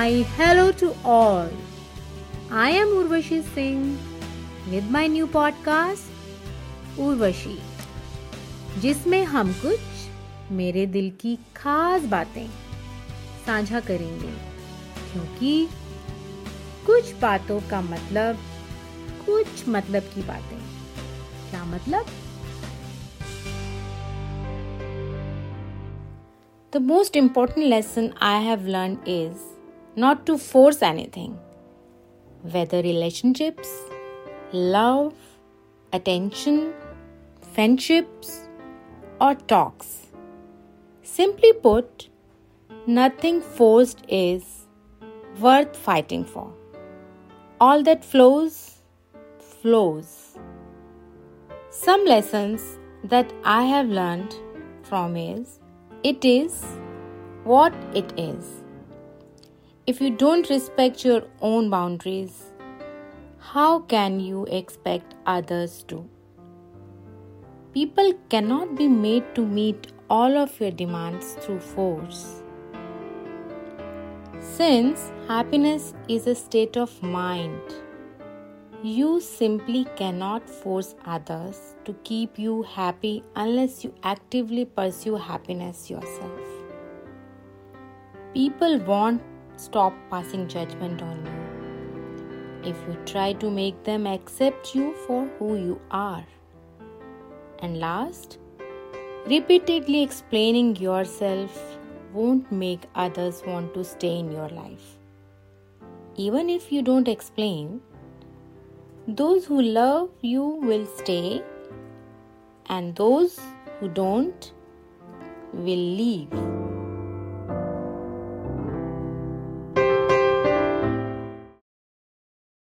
My hello to all. I am Urvashi Singh with my new podcast Urvashi जिसमें हम कुछ मेरे दिल की खास बातें साझा करेंगे क्योंकि कुछ बातों का मतलब कुछ मतलब की बातें क्या मतलब The most important lesson I have learned is not to force anything, whether relationships, love, attention, friendships, or talks. Simply put, nothing forced is worth fighting for. All that flows, flows. Some lessons that I have learned from is it is what it is. If you don't respect your own boundaries, how can you expect others to? People cannot be made to meet all of your demands through force. Since happiness is a state of mind, you simply cannot force others to keep you happy unless you actively pursue happiness yourself. People want stop passing judgment on you if you try to make them accept you for who you are. And last, repeatedly explaining yourself won't make others want to stay in your life. Even if you don't explain, those who love you will stay, and those who don't will leave.